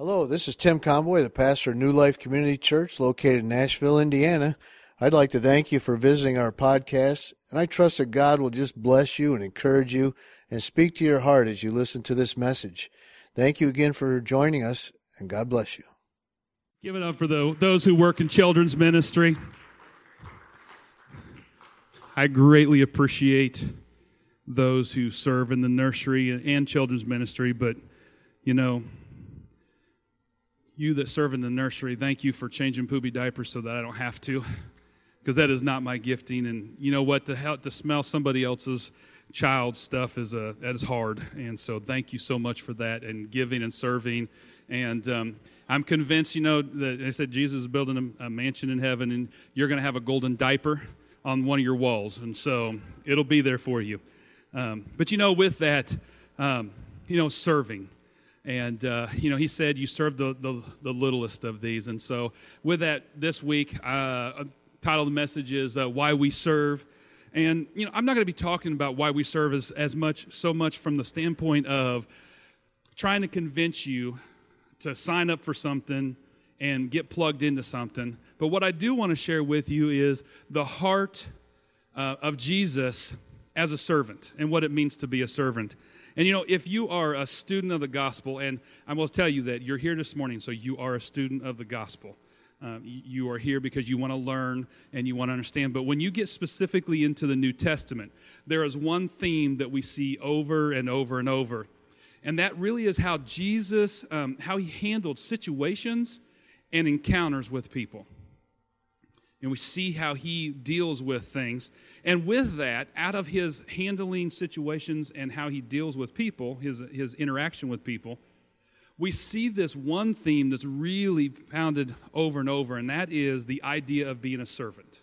Hello, this is Tim Conboy, the pastor of New Life Community Church located in Nashville, Indiana. I'd like to thank you for visiting our podcast, and I trust that God will just bless you and encourage you and speak to your heart as you listen to this message. Thank you again for joining us, and God bless you. Give it up for the, those who work in children's ministry. I greatly appreciate those who serve in the nursery and children's ministry, but you know, you that serve in the nursery, thank you for changing poopy diapers so that I don't have to, because that is not my gifting. And you know what? To help to smell somebody else's child stuff is a that is hard. And so, thank you so much for that and giving and serving. And um, I'm convinced, you know, that I said Jesus is building a, a mansion in heaven, and you're going to have a golden diaper on one of your walls, and so it'll be there for you. Um, but you know, with that, um, you know, serving. And, uh, you know, he said, You serve the, the, the, littlest of these. And so, with that, this week, uh, title of the message is uh, Why We Serve. And, you know, I'm not going to be talking about why we serve as, as much, so much from the standpoint of trying to convince you to sign up for something and get plugged into something. But what I do want to share with you is the heart uh, of Jesus as a servant and what it means to be a servant. And you know, if you are a student of the gospel, and I will tell you that you're here this morning, so you are a student of the gospel. Um, you are here because you want to learn and you want to understand. But when you get specifically into the New Testament, there is one theme that we see over and over and over. And that really is how Jesus, um, how he handled situations and encounters with people and we see how he deals with things. And with that, out of his handling situations and how he deals with people, his, his interaction with people, we see this one theme that's really pounded over and over, and that is the idea of being a servant.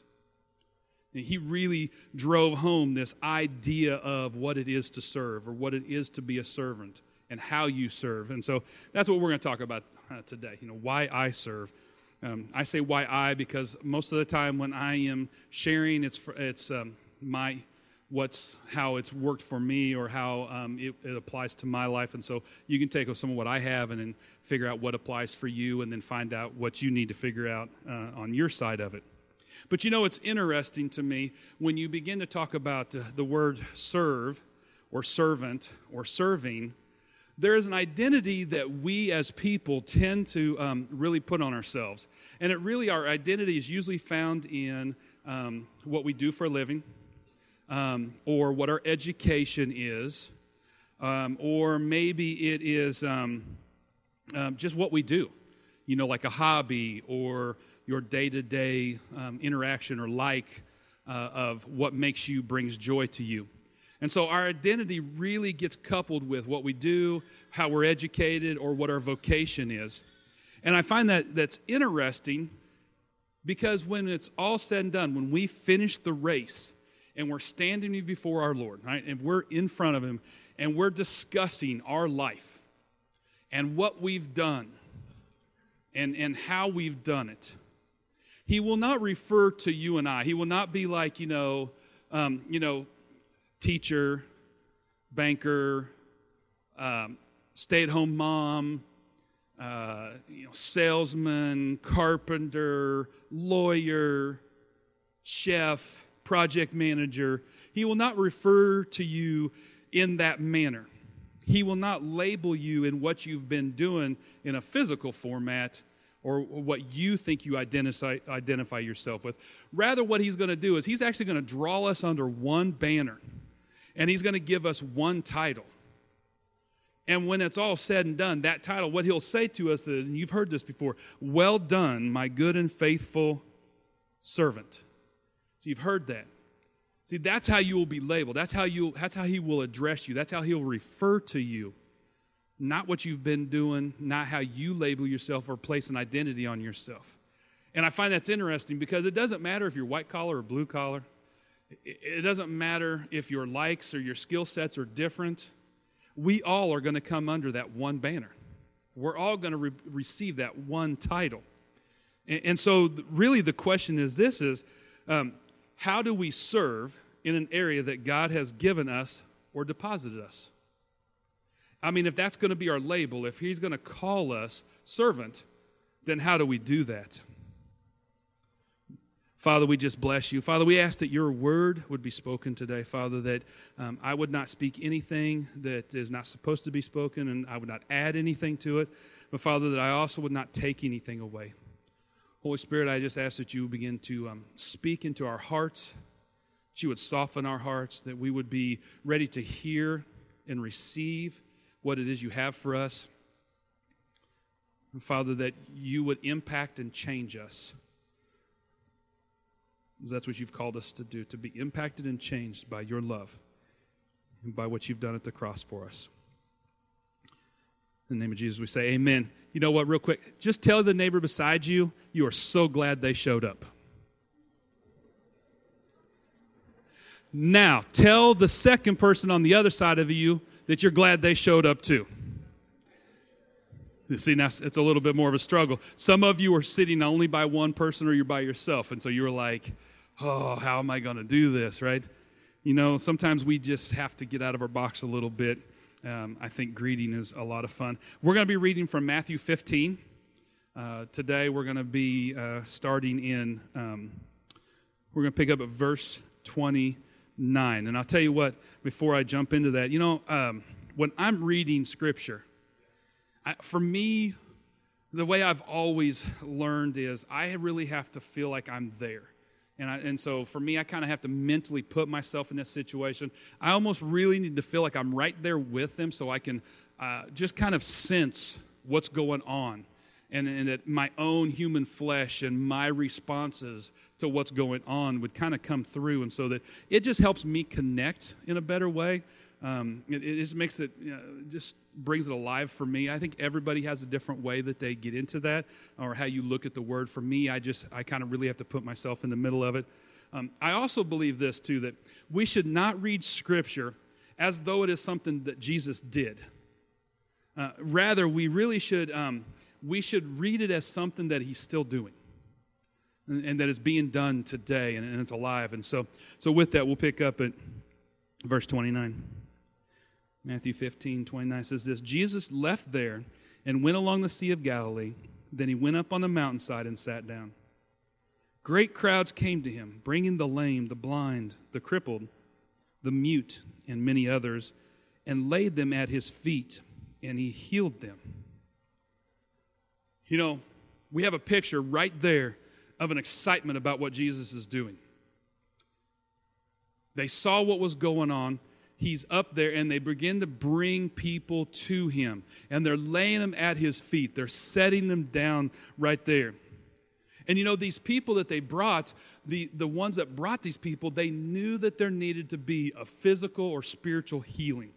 And he really drove home this idea of what it is to serve or what it is to be a servant and how you serve. And so that's what we're going to talk about uh, today. You know, why I serve. Um, I say why I because most of the time when I am sharing, it's it's um, my what's how it's worked for me or how um, it, it, applies to my life, and so you can take some of what I have and then figure out what applies for you, and then find out what you need to figure out uh, on your side of it. But you know, it's interesting to me when you begin to talk about uh, the word serve or servant or serving there is an identity that we as people tend to um, really put on ourselves. And it really, our identity is usually found in um, what we do for a living, um, or what our education is, um, or maybe it is um, um, just what we do, you know, like a hobby or your day to day interaction or like uh, of what makes you, brings joy to you. And so our identity really gets coupled with what we do, how we're educated, or what our vocation is. And I find that that's interesting because when it's all said and done, when we finish the race and we're standing before our Lord, right, and we're in front of Him and we're discussing our life and what we've done and, and how we've done it, He will not refer to you and I. He will not be like, you know, um, you know, teacher, banker, um, stay at home mom, uh, you know, salesman, carpenter, lawyer, chef, project manager. He will not refer to you in that manner. He will not label you in what you've been doing in a physical format or what you think you identify, identify yourself with. Rather, what he's going to do is he's actually going to draw us under one banner and he's going to give us one title. And when it's all said and done, that title, what he'll say to us is, and you've heard this before, well done, my good and faithful servant. So you've heard that. See, that's how you will be labeled. That's how you that's how he will address you. That's how he'll refer to you. Not what you've been doing, not how you label yourself or place an identity on yourself. And I find that's interesting because it doesn't matter if you're white collar or blue collar. It doesn't matter if your likes or your skill sets are different. We all are going to come under that one banner. We're all going to re- receive that one title. And, and, so, really, the question is this: is um, how do we serve in an area that God has given us or deposited us? I mean, if that's going to be our label, if He's going to call us servant, then how do we do that? Father, we just bless you. Father, we ask that your word would be spoken today, Father, that um, I would not speak anything that is not supposed to be spoken, and I would not add anything to it, but Father, that I also would not take anything away. Holy Spirit, I just ask that you begin to um, speak into our hearts, that you would soften our hearts, that we would be ready to hear and receive what it is you have for us. And Father, that you would impact and change us. That's what you've called us to do, to be impacted and changed by your love and by what you've done at the cross for us. In the name of Jesus, we say amen. You know what, real quick, just tell the neighbor beside you, you are so glad they showed up. Now, tell the second person on the other side of you that you're glad they showed up too. You see, now it's a little bit more of a struggle. Some of you are sitting only by one person or you're by yourself, and so you're like, oh, how am I going to do this, right? You know, sometimes we just have to get out of our box a little bit. Um, I think greeting is a lot of fun. We're going to be reading from Matthew 15. Uh, today we're going to be uh, starting in, um, we're going to pick up at verse 29. And I'll tell you what, before I jump into that, you know, um, when I'm reading scripture, I, for me, the way I've always learned is I really have to feel like I'm there. And, I, and so for me, I kind of have to mentally put myself in this situation. I almost really need to feel like I'm right there with them so I can uh, just kind of sense what's going on. And, and that my own human flesh and my responses to what's going on would kind of come through. And so that it just helps me connect in a better way. Um, it, it, just makes it, you know, just brings it alive for me. I think everybody has a different way that they get into that or how you look at the word. For me, I just, I kind of really have to put myself in the middle of it. Um, I also believe this too that we should not read scripture as though it is something that Jesus did. Uh, rather, we really should, um, we should read it as something that he's still doing. And, and that is being done today and, and it's alive. And so, so with that, we'll pick up at verse 29. Matthew 15, 29 says this Jesus left there and went along the Sea of Galilee. Then he went up on the mountainside and sat down. Great crowds came to him, bringing the lame, the blind, the crippled, the mute, and many others, and laid them at his feet, and he healed them. You know, we have a picture right there of an excitement about what Jesus is doing. They saw what was going on he's up there and they begin to bring people to him. And they're laying them at his feet. They're setting them down right there. And you know these people that they brought the, the ones that brought these people they knew that there needed to be a physical or spiritual healing.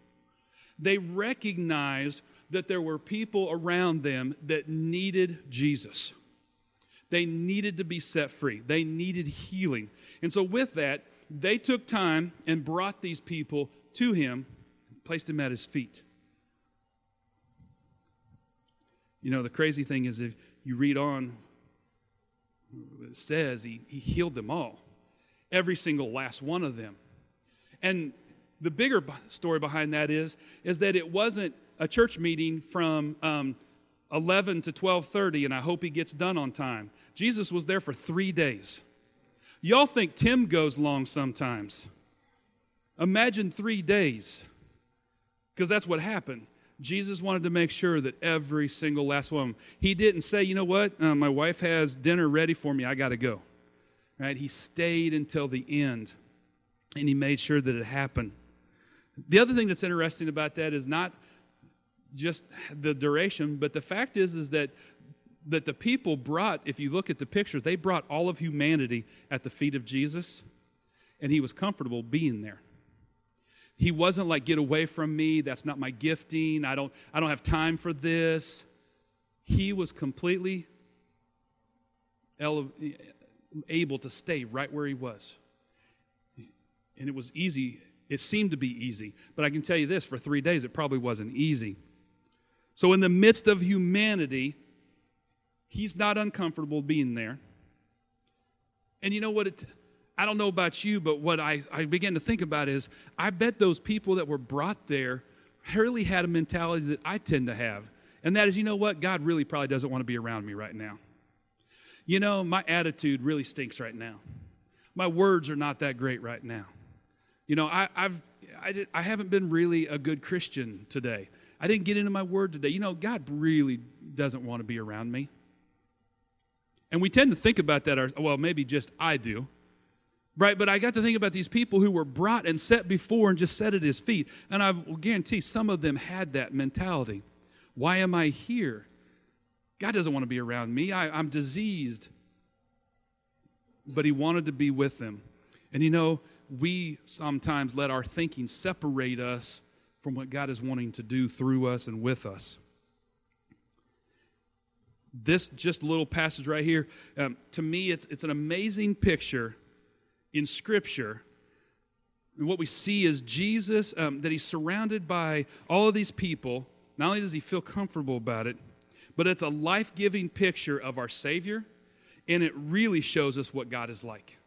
They recognized that there were people around them that needed jesus. They needed to be set free. They needed healing. And so with that they took time and brought these people to him, and placed him at his feet. You know, the crazy thing is if you read on, it says he, he healed them all, every single last one of them. And the bigger story behind that is, is that it wasn't a church meeting from um, 11 to 12.30 and i hope he gets done on time jesus was there for three days y'all think tim goes long sometimes Imagine three days, because that's what happened. Jesus wanted to make sure that every single last one, he didn't say, you know what, uh, my wife has dinner ready for me, I got to go. Right? He stayed until the end, and he made sure that it happened. The other thing that's interesting about that is not just the duration, but the fact is, is that that the people brought, if you look at the picture, they brought all of humanity at the feet of Jesus, and he was comfortable being there he wasn't like get away from me. That's not my gifting. I don't i don't have time for this. He was completely ele- able to stay right where he was. And it was easy. It seemed to be easy. But i can tell you this for three days it probably wasn't easy. So in the midst of humanity he's not uncomfortable being there. And you know what it I don't know about you, but what I, I began to think about is I bet those people that were brought there really had a mentality that I tend to have. And that is, you know what? God really probably doesn't want to be around me right now. You know, my attitude really stinks right now. My words are not that great right now. You know, I, I've I, did, I haven't been really a good Christian today. I didn't get into my word today. You know, God really doesn't want to be around me. And we tend to think about that, well, maybe just I do. Right, but I got to think about these people who were brought and set before and just set at his feet. And I will guarantee some of them had that mentality. Why am I here? God doesn't want to be around me. I, I'm diseased. But he wanted to be with them. And you know, we sometimes let our thinking separate us from what God is wanting to do through us and with us. This just little passage right here, um, to me, it's, it's an amazing picture in Scripture. And what we see is Jesus, um, that he's surrounded by all of these people. Not only does he feel comfortable about it, but it's a life giving picture of our Savior, and it really shows us what God is like.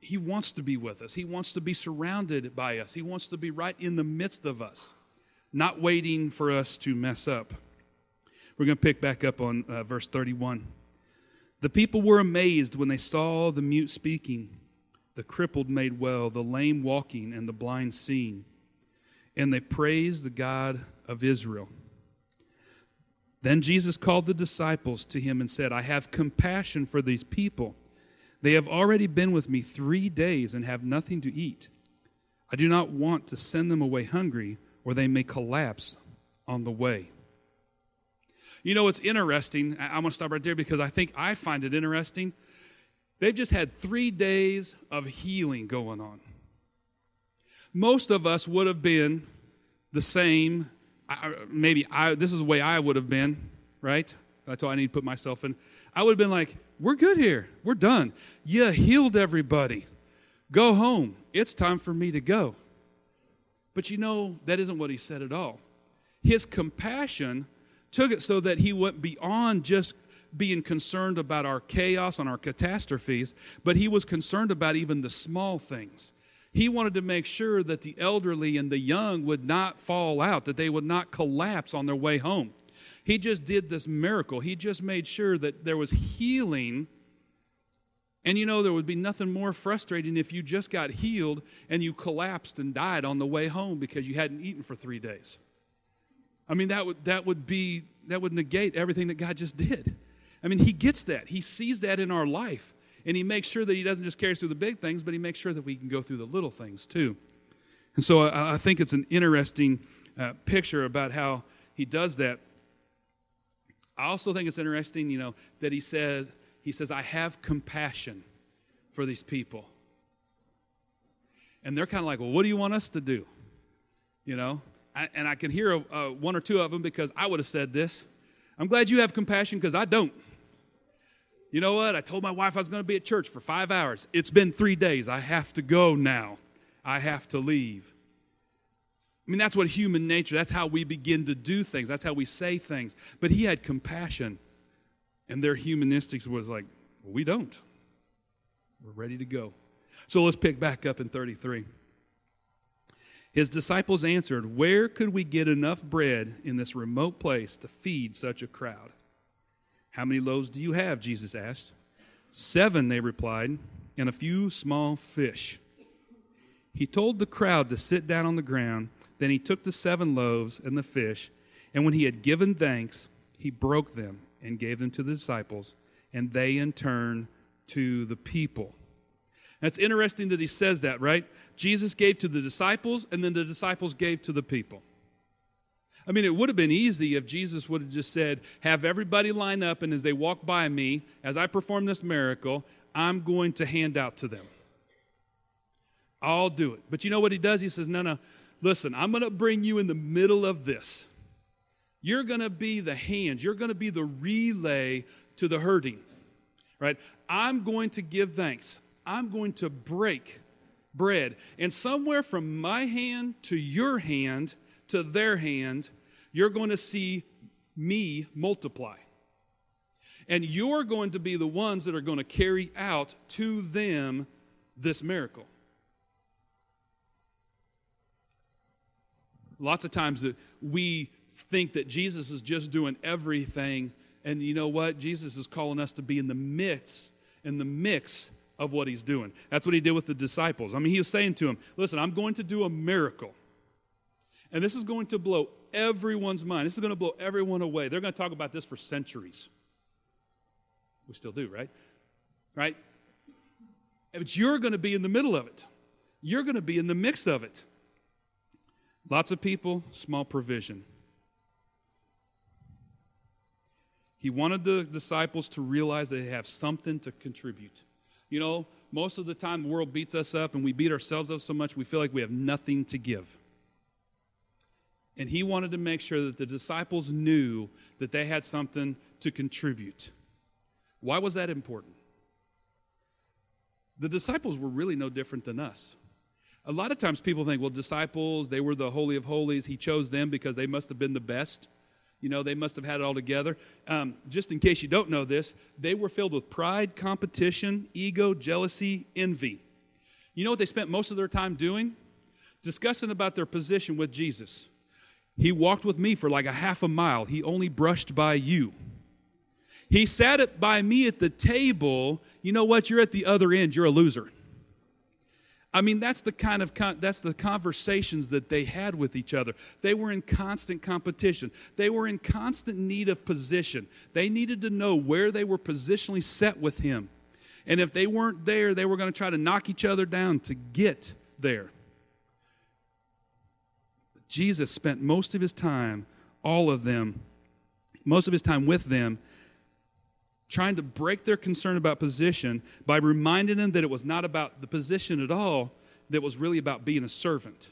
He wants to be with us. He wants to be surrounded by us. He wants to be right in the midst of us, not waiting for us to mess up. We're going to pick back up on uh, verse 31. The people were amazed when they saw the mute speaking, the crippled made well, the lame walking, and the blind seeing. And they praised the God of Israel. Then Jesus called the disciples to him and said, I have compassion for these people they have already been with me three days and have nothing to eat. I do not want to send them away hungry, or they may collapse on the way. You know, it's interesting. I'm going to stop right there because I think I find it interesting. They've just had three days of healing going on. Most of us would have been the same. Maybe I, this is the way I would have been, right? That's all I need to put myself in. I would have been like, we're good here. We're done. You healed everybody. Go home. It's time for me to go. But you know, that isn't what he said at all. His compassion took it so that he went beyond just being concerned about our chaos and our catastrophes, but he was concerned about even the small things. He wanted to make sure that the elderly and the young would not fall out, that they would not collapse on their way home. He just did this miracle. He just made sure that there was healing. And you know, there would be nothing more frustrating if you just got healed and you collapsed and died on the way home because you hadn't eaten for three days. I mean, that would, that would be, that would negate everything that God just did. I mean, He gets that. He sees that in our life. And He makes sure that He doesn't just carry us through the big things, but He makes sure that we can go through the little things too. And so I, I think it's an interesting uh, picture about how He does that. I also think it's interesting, you know, that he says, he says, I have compassion for these people. And they're kind of like, well, what do you want us to do? You know? I, and I can hear a, a, one or two of them because I would have said this. I'm glad you have compassion because I don't. You know what? I told my wife I was going to be at church for five hours. It's been three days. I have to go now. I have to leave. I mean, that's what human nature, that's how we begin to do things, that's how we say things. But he had compassion, and their humanistics was like, we don't. We're ready to go. So let's pick back up in 33. His disciples answered, Where could we get enough bread in this remote place to feed such a crowd? How many loaves do you have? Jesus asked. Seven, they replied, and a few small fish. He told the crowd to sit down on the ground. Then he took the seven loaves and the fish, and when he had given thanks, he broke them and gave them to the disciples, and they in turn to the people. That's interesting that he says that, right? Jesus gave to the disciples, and then the disciples gave to the people. I mean, it would have been easy if Jesus would have just said, Have everybody line up, and as they walk by me, as I perform this miracle, I'm going to hand out to them. I'll do it. But you know what he does? He says, No, no, listen, I'm going to bring you in the middle of this. You're going to be the hands, you're going to be the relay to the hurting, right? I'm going to give thanks. I'm going to break bread. And somewhere from my hand to your hand to their hand, you're going to see me multiply. And you're going to be the ones that are going to carry out to them this miracle. Lots of times that we think that Jesus is just doing everything, and you know what? Jesus is calling us to be in the midst, in the mix of what he's doing. That's what he did with the disciples. I mean, he was saying to them, Listen, I'm going to do a miracle. And this is going to blow everyone's mind. This is going to blow everyone away. They're going to talk about this for centuries. We still do, right? Right? But you're going to be in the middle of it. You're going to be in the mix of it. Lots of people, small provision. He wanted the disciples to realize they have something to contribute. You know, most of the time the world beats us up and we beat ourselves up so much we feel like we have nothing to give. And he wanted to make sure that the disciples knew that they had something to contribute. Why was that important? The disciples were really no different than us. A lot of times people think, well, disciples, they were the Holy of Holies. He chose them because they must have been the best. You know, they must have had it all together. Um, just in case you don't know this, they were filled with pride, competition, ego, jealousy, envy. You know what they spent most of their time doing? Discussing about their position with Jesus. He walked with me for like a half a mile. He only brushed by you. He sat by me at the table. You know what? You're at the other end. You're a loser. I mean, that's the kind of con- that's the conversations that they had with each other. They were in constant competition. They were in constant need of position. They needed to know where they were positionally set with him. And if they weren't there, they were going to try to knock each other down to get there. Jesus spent most of his time, all of them, most of his time with them, trying to break their concern about position by reminding them that it was not about the position at all, that was really about being a servant.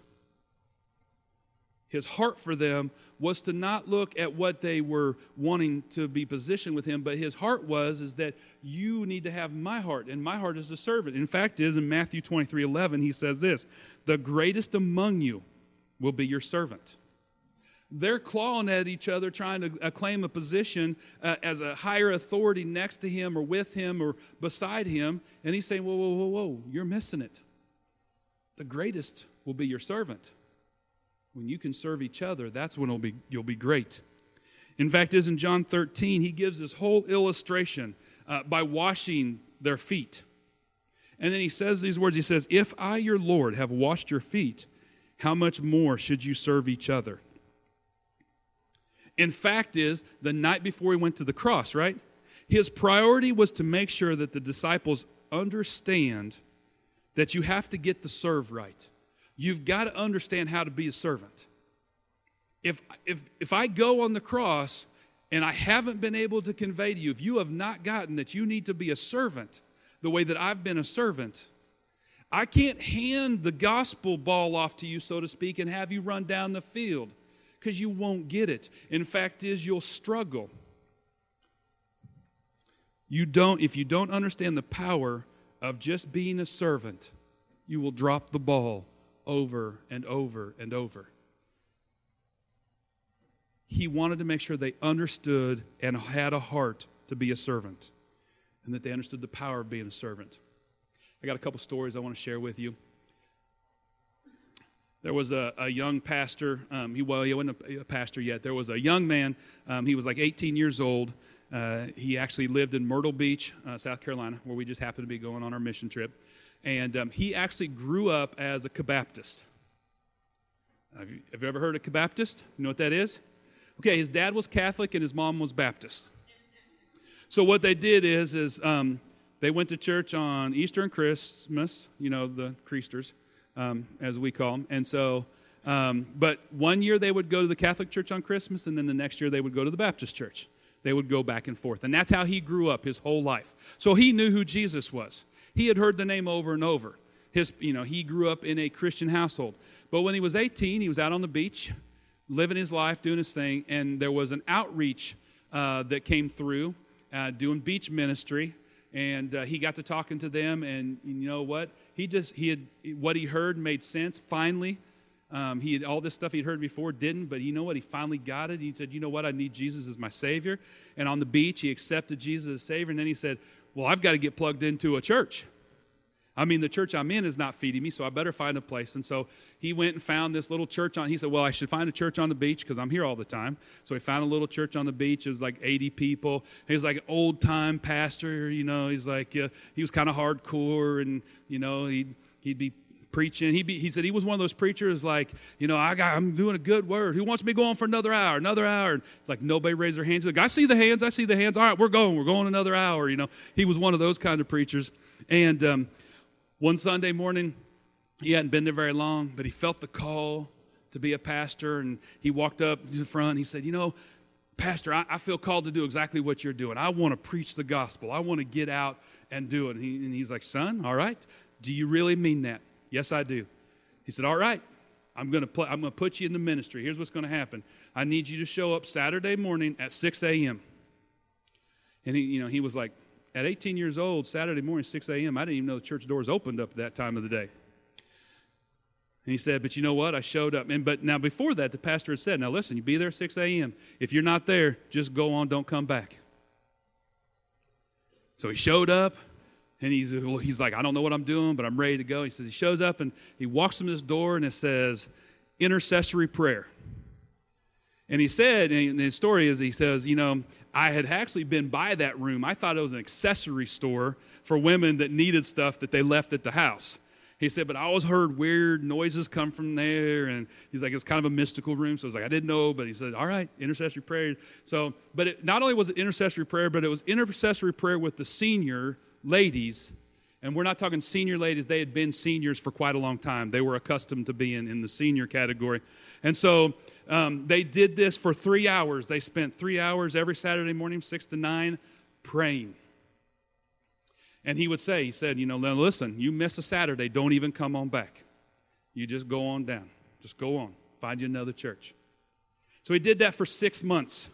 His heart for them was to not look at what they were wanting to be positioned with him, but his heart was is that you need to have my heart, and my heart is a servant. In fact, is in Matthew 23 11, he says this the greatest among you will be your servant they're clawing at each other trying to claim a position uh, as a higher authority next to him or with him or beside him. And he's saying, Whoa, whoa, whoa, whoa, you're missing it. The greatest will be your servant. When you can serve each other, that's when be, you'll be great. In fact, is in John 13, he gives this whole illustration uh, by washing their feet. And then he says these words He says, If I, your Lord, have washed your feet, how much more should you serve each other? In fact, is the night before he went to the cross, right? His priority was to make sure that the disciples understand that you have to get the serve right. You've got to understand how to be a servant. If, if, if I go on the cross and I haven't been able to convey to you, if you have not gotten that you need to be a servant the way that I've been a servant, I can't hand the gospel ball off to you, so to speak, and have you run down the field because you won't get it. In fact, is you'll struggle. You don't, if you don't understand the power of just being a servant, you will drop the ball over and over and over. He wanted to make sure they understood and had a heart to be a servant and that they understood the power of being a servant. I got a couple stories I want to share with you. There was a, a young pastor. Um, he, well, he wasn't a, a, pastor yet. There was a young man. Um, he was like 18 years old. Uh, he actually lived in Myrtle Beach, uh, South Carolina, where we just happened to be going on our mission trip. And um, he actually grew up as a Kabaptist. Have you, have you ever heard of Kabaptist? You know what that is? Okay, his dad was Catholic and his mom was Baptist. So what they did is, is um, they went to church on Easter and Christmas. You know the Creasters um, as we call them. And so, um, but one year they would go to the Catholic Church on Christmas, and then the next year they would go to the Baptist Church. They would go back and forth. And that's how he grew up his whole life. So he knew who Jesus was. He had heard the name over and over. His, you know, he grew up in a Christian household. But when he was 18, he was out on the beach, living his life, doing his thing, and there was an outreach uh, that came through, uh, doing beach ministry, and uh, he got to talking to them. And you know what? He just he had what he heard made sense. Finally um, he had all this stuff he'd heard before didn't but you know what? He finally got it. He said you know what? I need jesus as my savior. And on the beach he accepted jesus as savior and then he said well i've got to get plugged into a church I mean, the church I'm in is not feeding me, so I better find a place. And so he went and found this little church on. He said, "Well, I should find a church on the beach because I'm here all the time." So he found a little church on the beach. It was like 80 people. He was like an old time pastor. You know, he's like uh, he was kind of hardcore, and you know he'd he'd be preaching. He, be, he said he was one of those preachers like, you know, I got, I'm doing a good word. Who wants me going for another hour, another hour? And like nobody raised their hands. Like, I see the hands, I see the hands. All right, we're going, we're going another hour. You know, he was one of those kind of preachers. And um, one Sunday morning, he hadn't been there very long, but he felt the call to be a pastor. And he walked up to the front. he said, you know, Pastor, I, I feel called to do exactly what you're doing. I want to preach the gospel. I want to get out and do it. And, he, and he's like, Son, all right. Do you really mean that? Yes, I do. He said, All right, I'm going to put, I'm going to put you in the ministry. Here's what's going to happen. I need you to show up Saturday morning at 6 a.m. And he, you know, he was like, at 18 years old, Saturday morning, 6 a.m., I didn't even know the church doors opened up at that time of the day. And he said, But you know what? I showed up. And but now before that, the pastor had said, Now listen, you be there at 6 a.m. If you're not there, just go on, don't come back. So he showed up. And he's, he's like, I don't know what I'm doing, but I'm ready to go. He says, he shows up and he walks in this door and it says, intercessory prayer. And he said, and the story is, he says, you know, I had actually been by that room. I thought it was an accessory store for women that needed stuff that they left at the house. He said, but I always heard weird noises come from there. And he's like, it was kind of a mystical room. So I was like, I didn't know. But he said, all right, intercessory prayer. So, but it, not only was it intercessory prayer, but it was intercessory prayer with the senior ladies, and we're not talking senior ladies, they had been seniors for quite a long time. They were accustomed to being in the senior category. And so um, they did this for three hours. They spent three hours every Saturday morning, six to nine, praying. And he would say, he said, you know, listen, you miss a Saturday, don't even come on back. You just go on down. Just go on. Find you another church. So he did that for six months.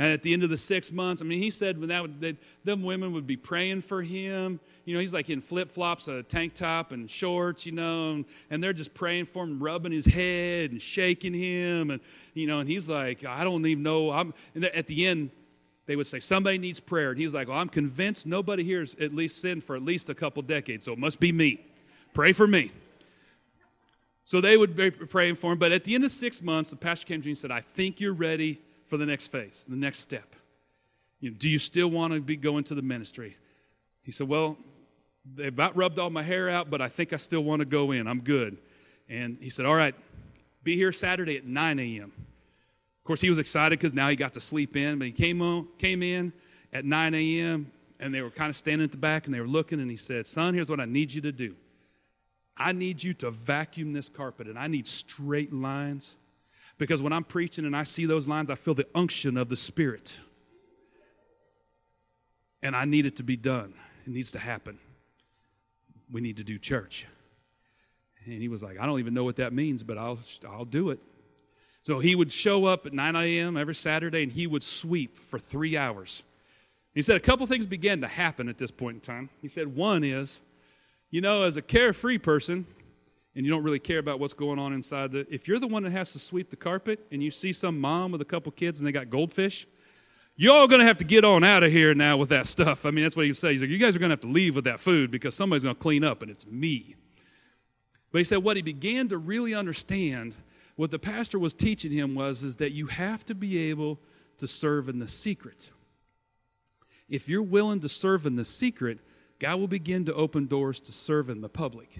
And at the end of the six months, I mean, he said that, would, that them women would be praying for him. You know, he's like in flip flops, a tank top, and shorts, you know, and, and they're just praying for him, rubbing his head and shaking him. And, you know, and he's like, I don't even know. I'm, and at the end, they would say, Somebody needs prayer. And he's like, Well, I'm convinced nobody here has at least sinned for at least a couple decades, so it must be me. Pray for me. So they would be praying for him. But at the end of six months, the pastor came to me and said, I think you're ready for the next phase, the next step. You know, do you still want to be going to the ministry? He said, Well, they about rubbed all my hair out, but I think I still want to go in. I'm good. And he said, All right, be here Saturday at 9 a.m. Of course, he was excited because now he got to sleep in, but he came, on, came in at 9 a.m. and they were kind of standing at the back and they were looking, and he said, Son, here's what I need you to do. I need you to vacuum this carpet, and I need straight lines because when I'm preaching and I see those lines, I feel the unction of the Spirit. And I need it to be done. It needs to happen. We need to do church. And he was like, I don't even know what that means, but I'll, I'll do it. So he would show up at 9 a.m. every Saturday and he would sweep for three hours. He said a couple things began to happen at this point in time. He said, one is, you know, as a carefree person, and you don't really care about what's going on inside the if you're the one that has to sweep the carpet and you see some mom with a couple kids and they got goldfish you're all going to have to get on out of here now with that stuff. I mean that's what he he's like you guys are going to have to leave with that food because somebody's going to clean up and it's me. But he said what he began to really understand what the pastor was teaching him was is that you have to be able to serve in the secret. If you're willing to serve in the secret god will begin to open doors to serve in the public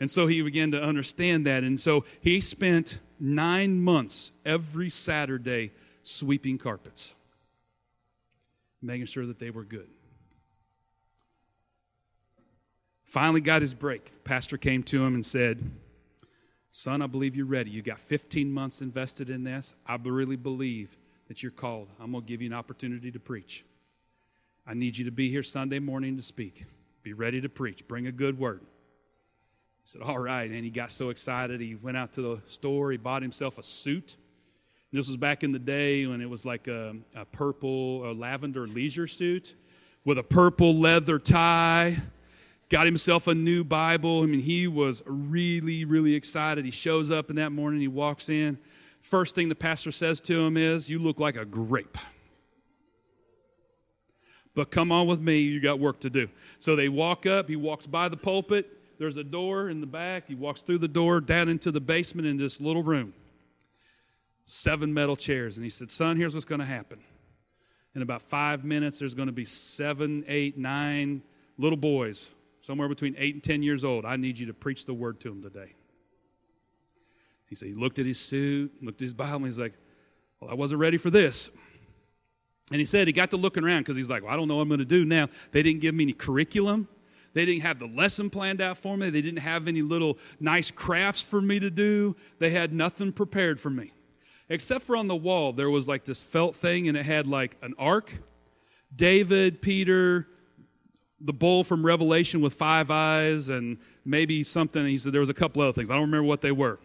and so he began to understand that. And so he spent nine months every Saturday sweeping carpets, making sure that they were good. Finally got his break. The pastor came to him and said, Son, I believe you're ready. You got 15 months invested in this. I really believe that you're called. I'm going to give you an opportunity to preach. I need you to be here Sunday morning to speak. Be ready to preach. Bring a good word said, All right. And he got so excited, he went out to the store, he bought himself a suit. And this was back in the day when it was like a, a purple or lavender leisure suit with a purple leather tie. Got himself a new Bible. I mean, he was really, really excited. He shows up in that morning, he walks in. First thing the pastor says to him is, You look like a grape. but come on with me. You got work to do. So they walk up. He walks by the pulpit. There's a door in the back. He walks through the door down into the basement in this little room. Seven metal chairs. And he said, Son, here's what's going to happen. In about five minutes, there's going to be seven, eight, nine little boys, somewhere between eight and 10 years old. I need you to preach the word to them today. He said, He looked at his suit, looked at his Bible, and he's like, Well, I wasn't ready for this. And he said he got to looking around because he's like, well, I don't know what I'm going to do now. They didn't give me any curriculum. They didn't have the lesson planned out for me. They didn't have any little nice crafts for me to do. They had nothing prepared for me. Except for on the wall, there was like this felt thing, and it had like an ark, David, Peter, the bull from Revelation with five eyes, and maybe something. He said there was a couple other things. I don't remember what they were.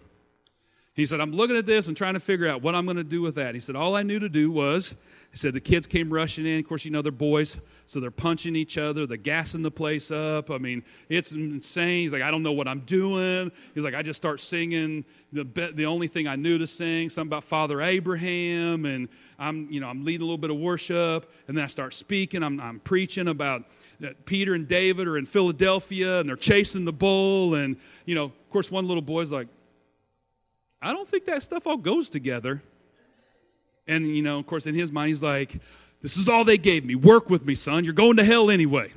He said, I'm looking at this and trying to figure out what I'm going to do with that. He said, All I knew to do was, he said, the kids came rushing in. Of course, you know, they're boys, so they're punching each other, they're gassing the place up. I mean, it's insane. He's like, I don't know what I'm doing. He's like, I just start singing the, the only thing I knew to sing, something about Father Abraham, and I'm, you know, I'm leading a little bit of worship, and then I start speaking. I'm, I'm preaching about uh, Peter and David are in Philadelphia, and they're chasing the bull, and, you know, of course, one little boy's like, I don't think that stuff all goes together. And, you know, of course, in his mind, he's like, This is all they gave me. Work with me, son. You're going to hell anyway.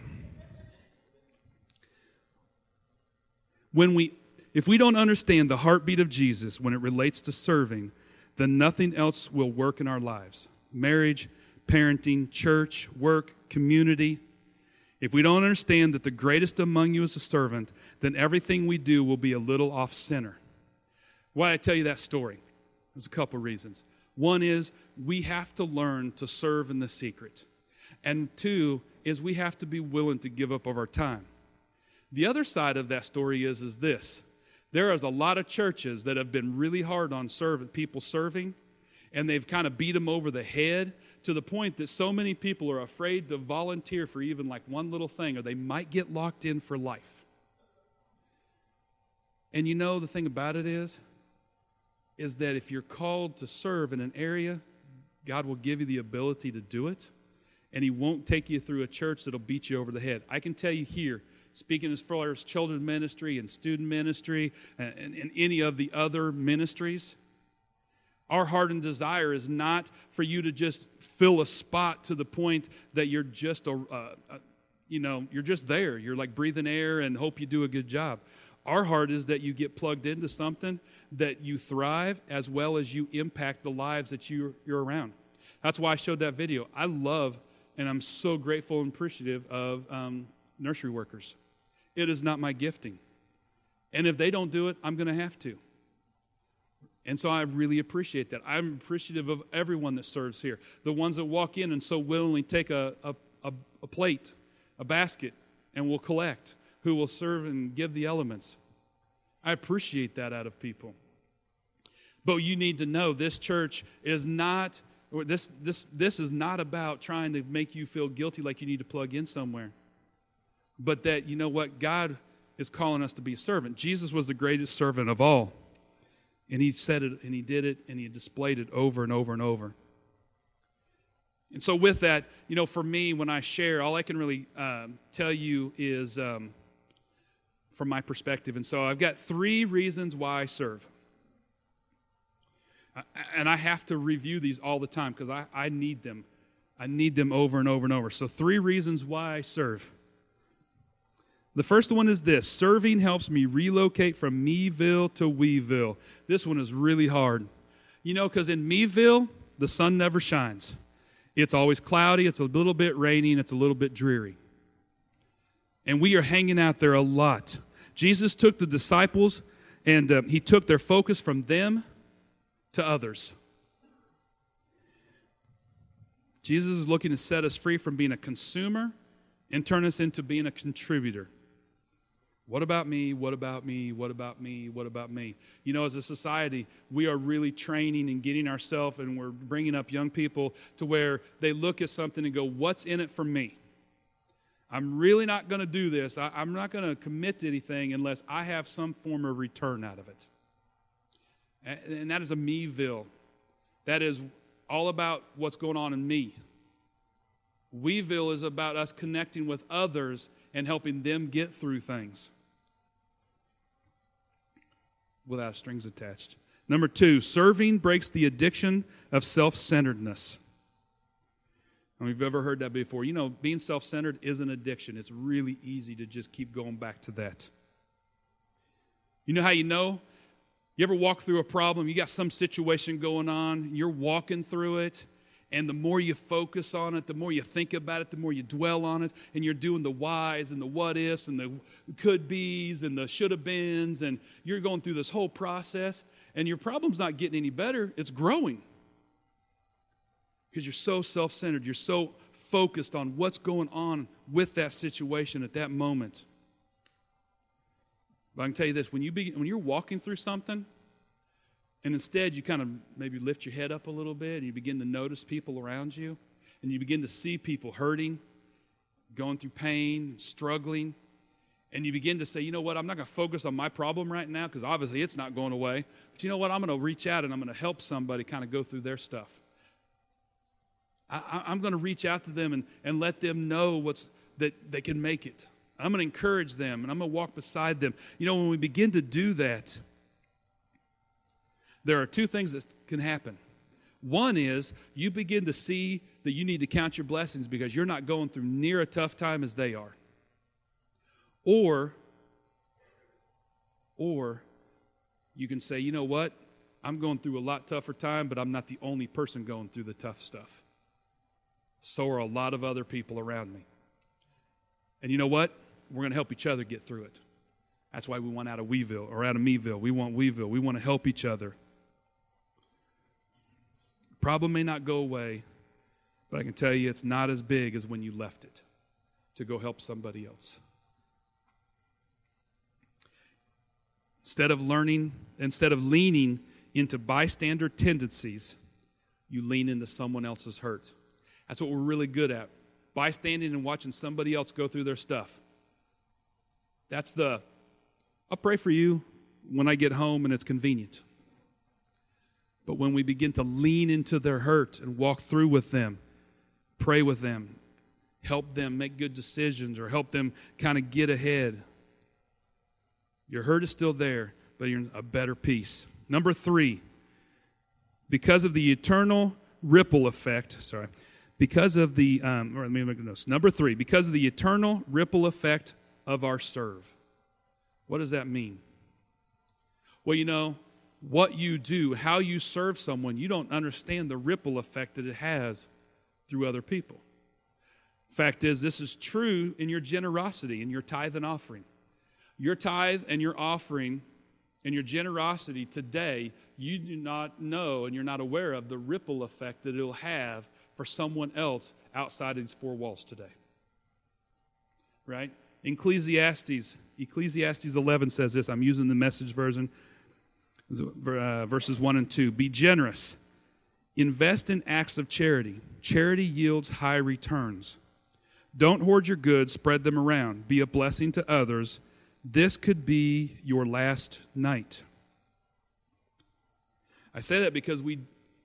When we, if we don't understand the heartbeat of Jesus when it relates to serving, then nothing else will work in our lives marriage, parenting, church, work, community. If we don't understand that the greatest among you is a servant, then everything we do will be a little off center. Why I tell you that story? There's a couple reasons. One is we have to learn to serve in the secret. And two is we have to be willing to give up of our time. The other side of that story is, is this. There is a lot of churches that have been really hard on serving, people serving, and they've kind of beat them over the head to the point that so many people are afraid to volunteer for even like one little thing, or they might get locked in for life. And you know, the thing about it is, is that if you're called to serve in an area, God will give you the ability to do it, and He won't take you through a church that'll beat you over the head. I can tell you here, speaking as far as children's ministry and student ministry and, and, and any of the other ministries, our heart and desire is not for you to just fill a spot to the point that you're just a, a you know, you're just there. You're like breathing air and hope you do a good job. Our heart is that you get plugged into something, that you thrive, as well as you impact the lives that you, you're around. That's why I showed that video. I love and I'm so grateful and appreciative of um, nursery workers. It is not my gifting. And if they don't do it, I'm going to have to. And so I really appreciate that. I'm appreciative of everyone that serves here. The ones that walk in and so willingly take a, a, a, a plate, a basket, and will collect who will serve and give the elements. I appreciate that out of people. But you need to know this church is not this this this is not about trying to make you feel guilty like you need to plug in somewhere. But that you know what God is calling us to be a servant. Jesus was the greatest servant of all. And he said it and he did it and he displayed it over and over and over. And so, with that, you know, for me, when I share, all I can really um, tell you is um, from my perspective. And so I've got three reasons why I serve. And I have to review these all the time because I, I need them. I need them over and over and over. So, three reasons why I serve. The first one is this serving helps me relocate from Meville to Weeville. This one is really hard. You know, because in Meville, the sun never shines. It's always cloudy, it's a little bit rainy, and it's a little bit dreary. And we are hanging out there a lot. Jesus took the disciples and uh, he took their focus from them to others. Jesus is looking to set us free from being a consumer and turn us into being a contributor. What about me? What about me? What about me? What about me? You know, as a society, we are really training and getting ourselves, and we're bringing up young people to where they look at something and go, What's in it for me? I'm really not going to do this. I, am not going to commit to anything unless I have some form of return out of it. And, and that is a meville. That is all about what's going on in me. Weeville is about us connecting with others and helping them get through things without strings attached. Number two, serving breaks the addiction of self centeredness. And we've ever heard that before. You know, being self centered is an addiction. It's really easy to just keep going back to that. You know how you know? You ever walk through a problem? You got some situation going on, you're walking through it, and the more you focus on it, the more you think about it, the more you dwell on it, and you're doing the whys and the what ifs and the could be's and the should have beens, and you're going through this whole process, and your problem's not getting any better, it's growing. Because you're so self centered, you're so focused on what's going on with that situation at that moment. But I can tell you this when, you be, when you're walking through something, and instead you kind of maybe lift your head up a little bit and you begin to notice people around you, and you begin to see people hurting, going through pain, struggling, and you begin to say, you know what, I'm not going to focus on my problem right now because obviously it's not going away. But you know what, I'm going to reach out and I'm going to help somebody kind of go through their stuff. I, am going to reach out to them and, and let them know what's, that they can make it. I'm going to encourage them and I'm going to walk beside them. You know, when we begin to do that, there are two things that can happen. One is you begin to see that you need to count your blessings because you're not going through near a tough time as they are. Or, or you can say, you know what? I'm going through a lot tougher time, but I'm not the only person going through the tough stuff. So are a lot of other people around me. And you know what? We're going to help each other get through it. That's why we want out of Weeville or out of Meville. We want Weeville. We want to help each other. Problem may not go away, but I can tell you it's not as big as when you left it to go help somebody else. Instead of learning, instead of leaning into bystander tendencies, you lean into someone else's hurt. That's what we're really good at. Bystanding and watching somebody else go through their stuff. That's the, I'll pray for you when I get home and it's convenient. But when we begin to lean into their hurt and walk through with them, pray with them, help them make good decisions or help them kind of get ahead, your hurt is still there, but you're in a better peace. Number three, because of the eternal ripple effect, sorry, because of the, um, or let me make a note. Number three, because of the eternal ripple effect of our serve. What does that mean? Well, you know, what you do, how you serve someone, you don't understand the ripple effect that it has through other people. Fact is, this is true in your generosity, in your tithe and offering. Your tithe and your offering and your generosity today, you do not know and you're not aware of the ripple effect that it'll have for someone else outside these four walls today. Right? Ecclesiastes, Ecclesiastes 11 says this. I'm using the message version, uh, verses 1 and 2. Be generous. Invest in acts of charity. Charity yields high returns. Don't hoard your goods, spread them around. Be a blessing to others. This could be your last night. I say that because we,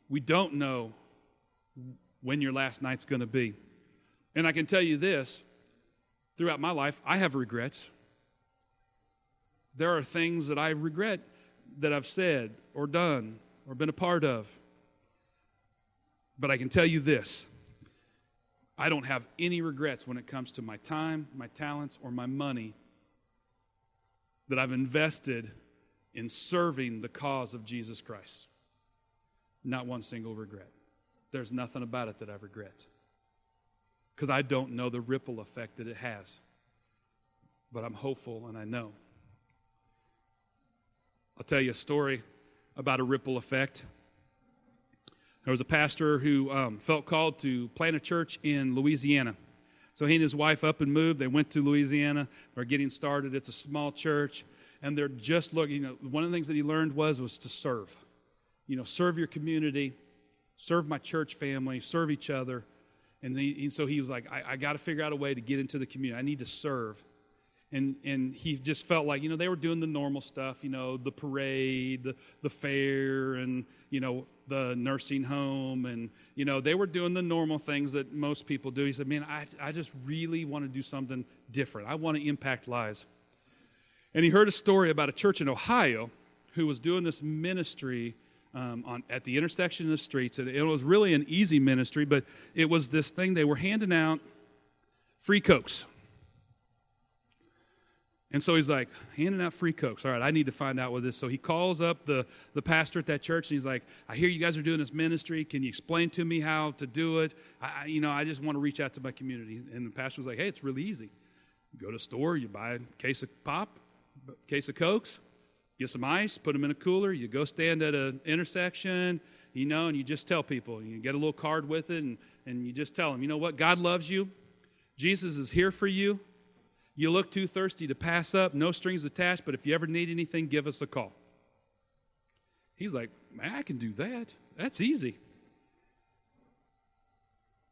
we don't know when your last night's going to be. And I can tell you this throughout my life, I have regrets. There are things that I regret that I've said or done or been a part of. But I can tell you this I don't have any regrets when it comes to my time, my talents, or my money that I've invested in serving the cause of Jesus Christ. Not one single regret. There's nothing about it that I regret because I don't know the ripple effect that it has. But I'm hopeful and I know. I'll tell you a story about a ripple effect. There was a pastor who um, felt called to plant a church in Louisiana. So he and his wife up and moved. They went to Louisiana. They're getting started. It's a small church, and they're just looking. You know, one of the things that he learned was was to serve. You know, serve your community, serve my church family, serve each other. And, he, and so he was like, I, I got to figure out a way to get into the community. I need to serve. And, and he just felt like, you know, they were doing the normal stuff, you know, the parade, the, the fair, and, you know, the nursing home. And, you know, they were doing the normal things that most people do. He said, man, I, I just really want to do something different. I want to impact lives. And he heard a story about a church in Ohio who was doing this ministry um, on, at the intersection of the streets. And it was really an easy ministry, but it was this thing they were handing out free Cokes. And so he's like, handing out free Cokes. All right, I need to find out what this. So he calls up the, the pastor at that church and he's like, I hear you guys are doing this ministry. Can you explain to me how to do it? I, you know, I just want to reach out to my community. And the pastor was like, hey, it's really easy. You go to a store, you buy a case of pop, a case of Cokes, get some ice, put them in a cooler. You go stand at an intersection, you know, and you just tell people. You get a little card with it and, and you just tell them, you know what? God loves you. Jesus is here for you. You look too thirsty to pass up, no strings attached, but if you ever need anything, give us a call. He's like, man, I can do that. That's easy.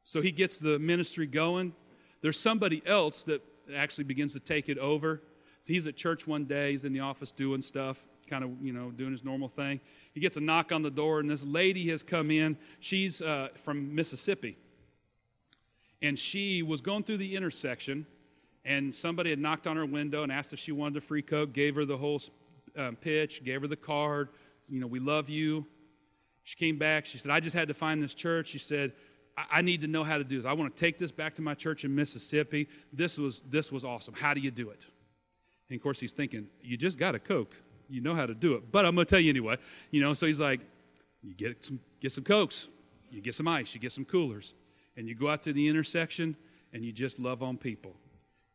So he gets the ministry going. There's somebody else that actually begins to take it over. So he's at church one day, he's in the office doing stuff, kind of, you know, doing his normal thing. He gets a knock on the door, and this lady has come in. She's uh, from Mississippi. And she was going through the intersection and somebody had knocked on her window and asked if she wanted a free Coke, gave her the whole um, pitch, gave her the card. You know, we love you. She came back. She said, I just had to find this church. She said, I, I need to know how to do this. I want to take this back to my church in Mississippi. This was, this was awesome. How do you do it? And of course, he's thinking, You just got a Coke. You know how to do it. But I'm going to tell you anyway. You know, so he's like, You get some, get some Cokes, you get some ice, you get some coolers, and you go out to the intersection and you just love on people.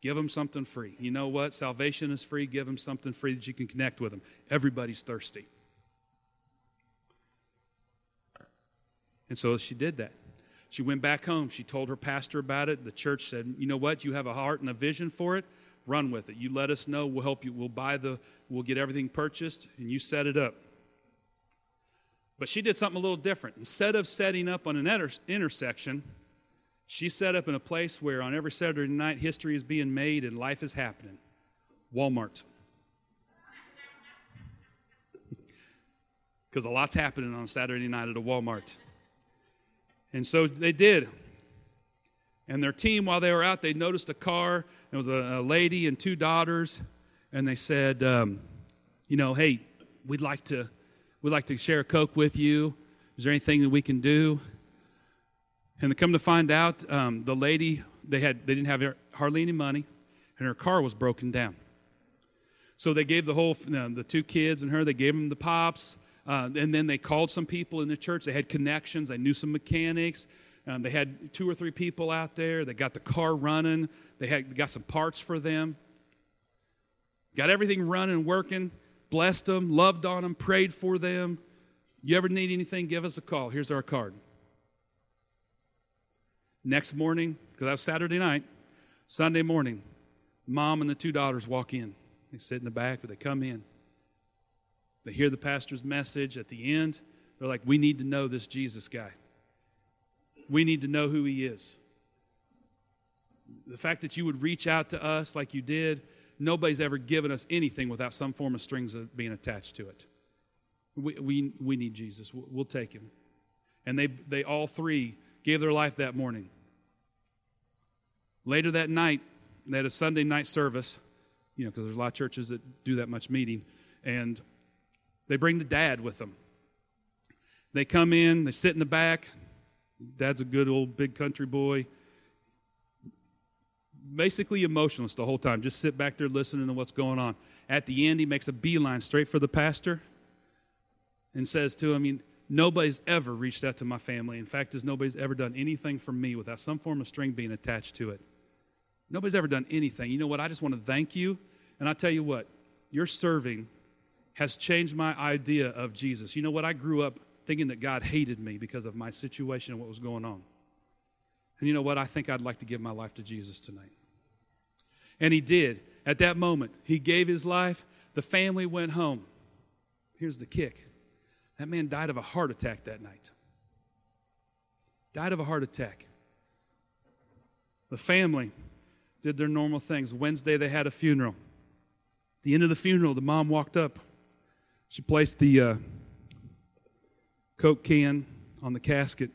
Give them something free. You know what? Salvation is free. Give them something free that you can connect with them. Everybody's thirsty. And so she did that. She went back home. She told her pastor about it. The church said, You know what? You have a heart and a vision for it. Run with it. You let us know. We'll help you. We'll buy the, we'll get everything purchased, and you set it up. But she did something a little different. Instead of setting up on an inter- intersection, she set up in a place where on every Saturday night history is being made and life is happening Walmart. Because a lot's happening on Saturday night at a Walmart. And so they did. And their team, while they were out, they noticed a car. There was a, a lady and two daughters. And they said, um, you know, hey, we'd like to we'd like to share a Coke with you. Is there anything that we can do? And to come to find out, um, the lady they had they didn't have hardly any money, and her car was broken down. So they gave the whole know, the two kids and her they gave them the pops, uh, and then they called some people in the church. They had connections. They knew some mechanics. Um, they had two or three people out there. They got the car running. They had got some parts for them. Got everything running, working. Blessed them, loved on them, prayed for them. You ever need anything? Give us a call. Here's our card. Next morning, because that was Saturday night, Sunday morning, mom and the two daughters walk in. They sit in the back, but they come in. They hear the pastor's message. At the end, they're like, We need to know this Jesus guy. We need to know who he is. The fact that you would reach out to us like you did, nobody's ever given us anything without some form of strings being attached to it. We, we, we need Jesus. We'll, we'll take him. And they, they all three gave their life that morning. Later that night, they had a Sunday night service, you know, because there's a lot of churches that do that much meeting, and they bring the dad with them. They come in, they sit in the back. Dad's a good old big country boy. Basically emotionless the whole time. Just sit back there listening to what's going on. At the end, he makes a beeline straight for the pastor and says to him, I mean, Nobody's ever reached out to my family. In fact, is nobody's ever done anything for me without some form of string being attached to it. Nobody's ever done anything. You know what? I just want to thank you. And I tell you what, your serving has changed my idea of Jesus. You know what? I grew up thinking that God hated me because of my situation and what was going on. And you know what? I think I'd like to give my life to Jesus tonight. And he did. At that moment, he gave his life. The family went home. Here's the kick that man died of a heart attack that night. Died of a heart attack. The family did their normal things. Wednesday, they had a funeral. At the end of the funeral, the mom walked up. She placed the uh, Coke can on the casket,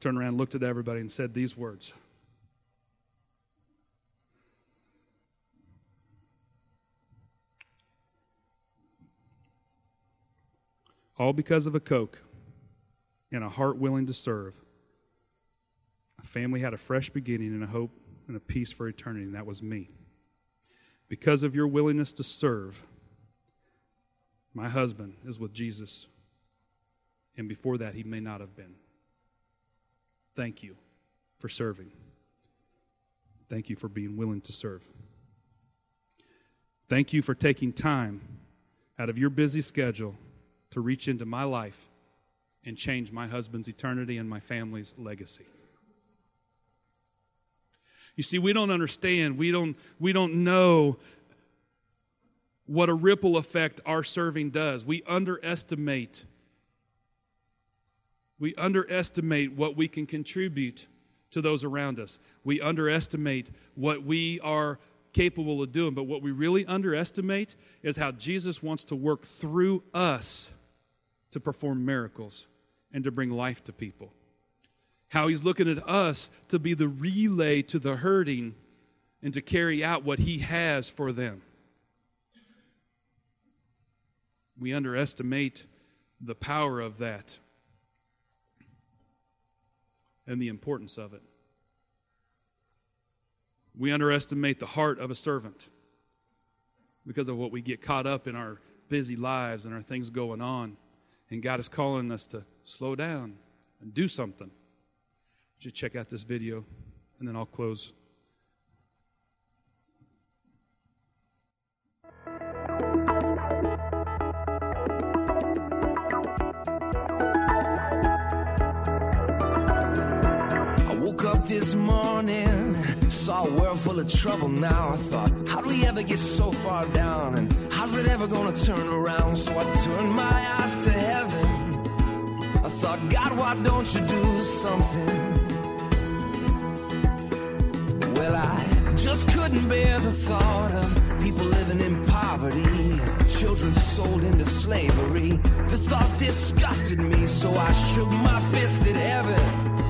turned around, looked at everybody, and said these words All because of a Coke and a heart willing to serve. A family had a fresh beginning and a hope and a peace for eternity, and that was me. Because of your willingness to serve, my husband is with Jesus. And before that, he may not have been. Thank you for serving. Thank you for being willing to serve. Thank you for taking time out of your busy schedule to reach into my life and change my husband's eternity and my family's legacy. You see, we don't understand, we don't, we don't know what a ripple effect our serving does. We underestimate. We underestimate what we can contribute to those around us. We underestimate what we are capable of doing. But what we really underestimate is how Jesus wants to work through us to perform miracles and to bring life to people. How he's looking at us to be the relay to the hurting and to carry out what he has for them. We underestimate the power of that and the importance of it. We underestimate the heart of a servant because of what we get caught up in our busy lives and our things going on. And God is calling us to slow down and do something. You check out this video and then I'll close. This morning, saw a world full of trouble now. I thought, how do we ever get so far down? And how's it ever gonna turn around? So I turned my eyes to heaven. I thought, God, why don't you do something? Well, I just couldn't bear the thought of people living in poverty, children sold into slavery. The thought disgusted me, so I shook my fist at heaven.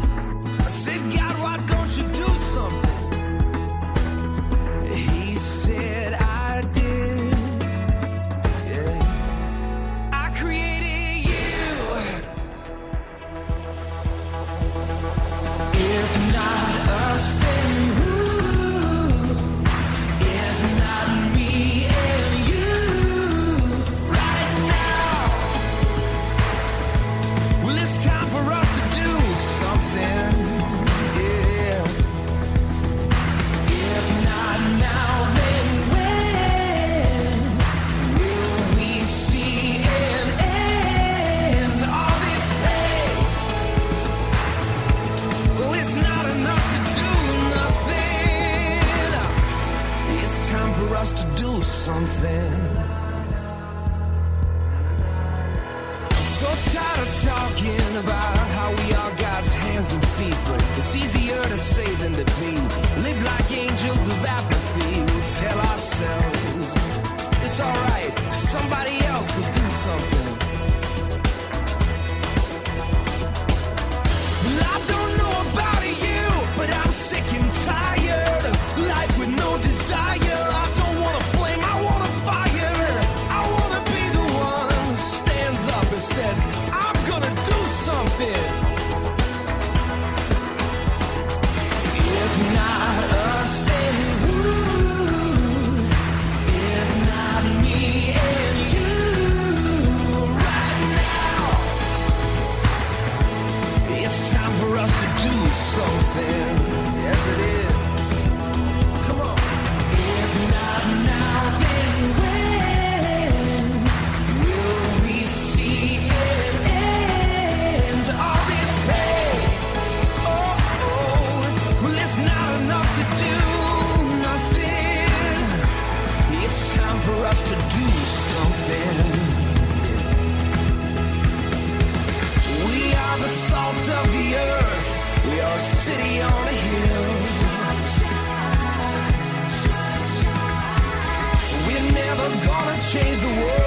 Change the world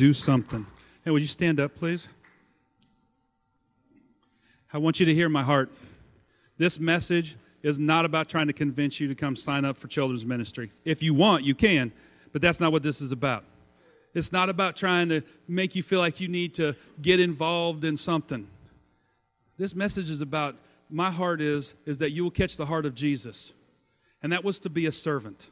do something. Hey, would you stand up, please? I want you to hear my heart. This message is not about trying to convince you to come sign up for children's ministry. If you want, you can, but that's not what this is about. It's not about trying to make you feel like you need to get involved in something. This message is about my heart is is that you will catch the heart of Jesus. And that was to be a servant.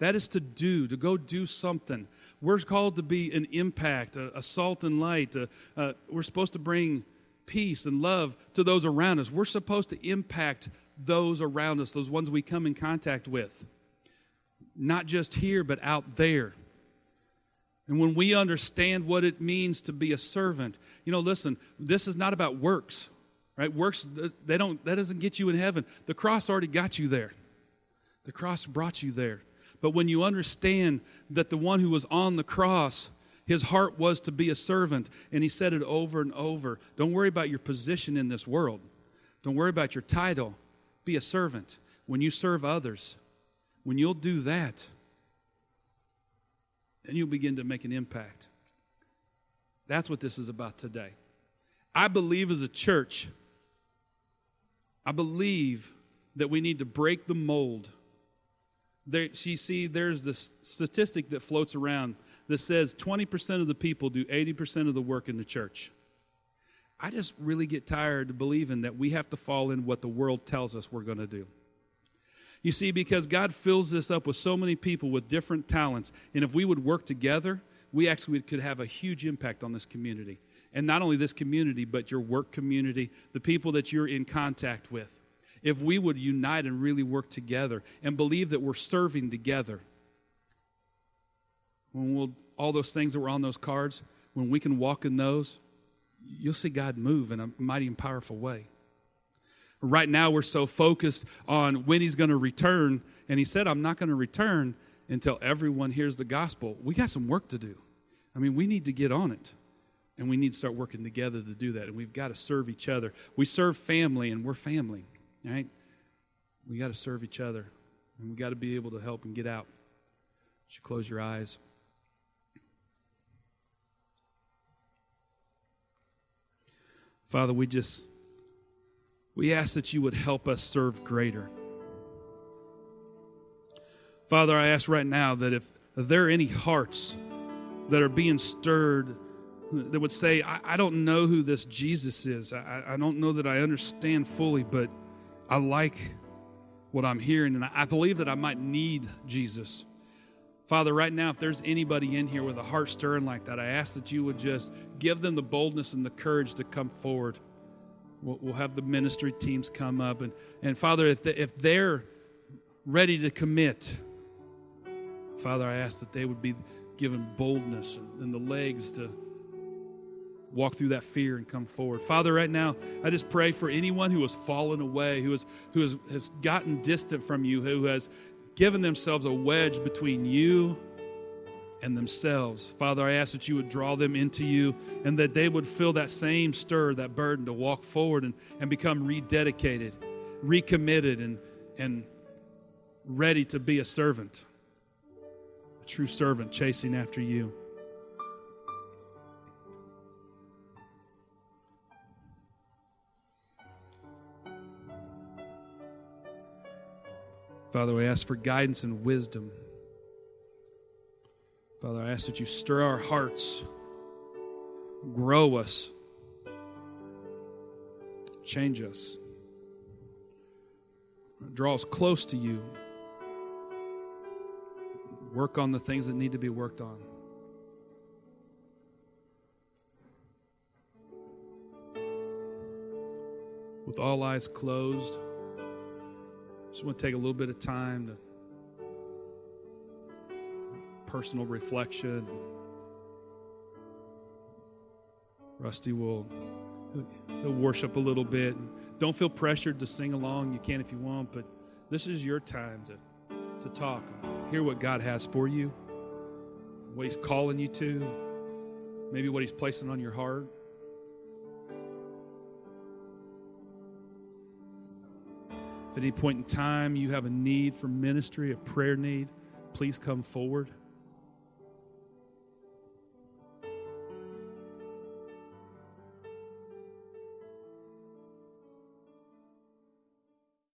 That is to do, to go do something. We're called to be an impact, a, a salt and light. A, we're supposed to bring peace and love to those around us. We're supposed to impact those around us, those ones we come in contact with. Not just here, but out there. And when we understand what it means to be a servant, you know, listen, this is not about works, right? Works, they don't, that doesn't get you in heaven. The cross already got you there. The cross brought you there. But when you understand that the one who was on the cross, his heart was to be a servant, and he said it over and over don't worry about your position in this world, don't worry about your title. Be a servant. When you serve others, when you'll do that, then you'll begin to make an impact. That's what this is about today. I believe as a church, I believe that we need to break the mold there, you see, there's this statistic that floats around that says 20% of the people do 80% of the work in the church. I just really get tired of believing that we have to fall in what the world tells us we're going to do. You see, because God fills this up with so many people with different talents, and if we would work together, we actually could have a huge impact on this community. And not only this community, but your work community, the people that you're in contact with if we would unite and really work together and believe that we're serving together. When we'll, all those things that were on those cards, when we can walk in those, you'll see God move in a mighty and powerful way. Right now, we're so focused on when He's going to return, and He said, I'm not going to return until everyone hears the gospel. We got some work to do. I mean, we need to get on it. And we need to start working together to do that. And we've got to serve each other. We serve family, and we're family. Right? We got to serve each other, and we got to be able to help and get out. You should close your eyes. Father, we just we ask that you would help us serve greater. Father, I ask right now that if there are any hearts that are being stirred that would say, I, I don't know who this Jesus is. I, I don't know that I understand fully, but I like what I'm hearing, and I believe that I might need Jesus. Father, right now, if there's anybody in here with a heart stirring like that, I ask that you would just give them the boldness and the courage to come forward. We'll, we'll have the ministry teams come up. And, and Father, if, they, if they're ready to commit, Father, I ask that they would be given boldness and, and the legs to walk through that fear and come forward. Father, right now, I just pray for anyone who has fallen away, who has, who has, has gotten distant from you, who has given themselves a wedge between you and themselves. Father, I ask that you would draw them into you and that they would feel that same stir, that burden to walk forward and, and become rededicated, recommitted, and, and ready to be a servant, a true servant chasing after you. Father, we ask for guidance and wisdom. Father, I ask that you stir our hearts, grow us, change us, draw us close to you, work on the things that need to be worked on. With all eyes closed, just want to take a little bit of time to personal reflection. Rusty will he'll worship a little bit. Don't feel pressured to sing along. You can if you want, but this is your time to, to talk. Hear what God has for you, what He's calling you to, maybe what He's placing on your heart. If at any point in time you have a need for ministry, a prayer need, please come forward.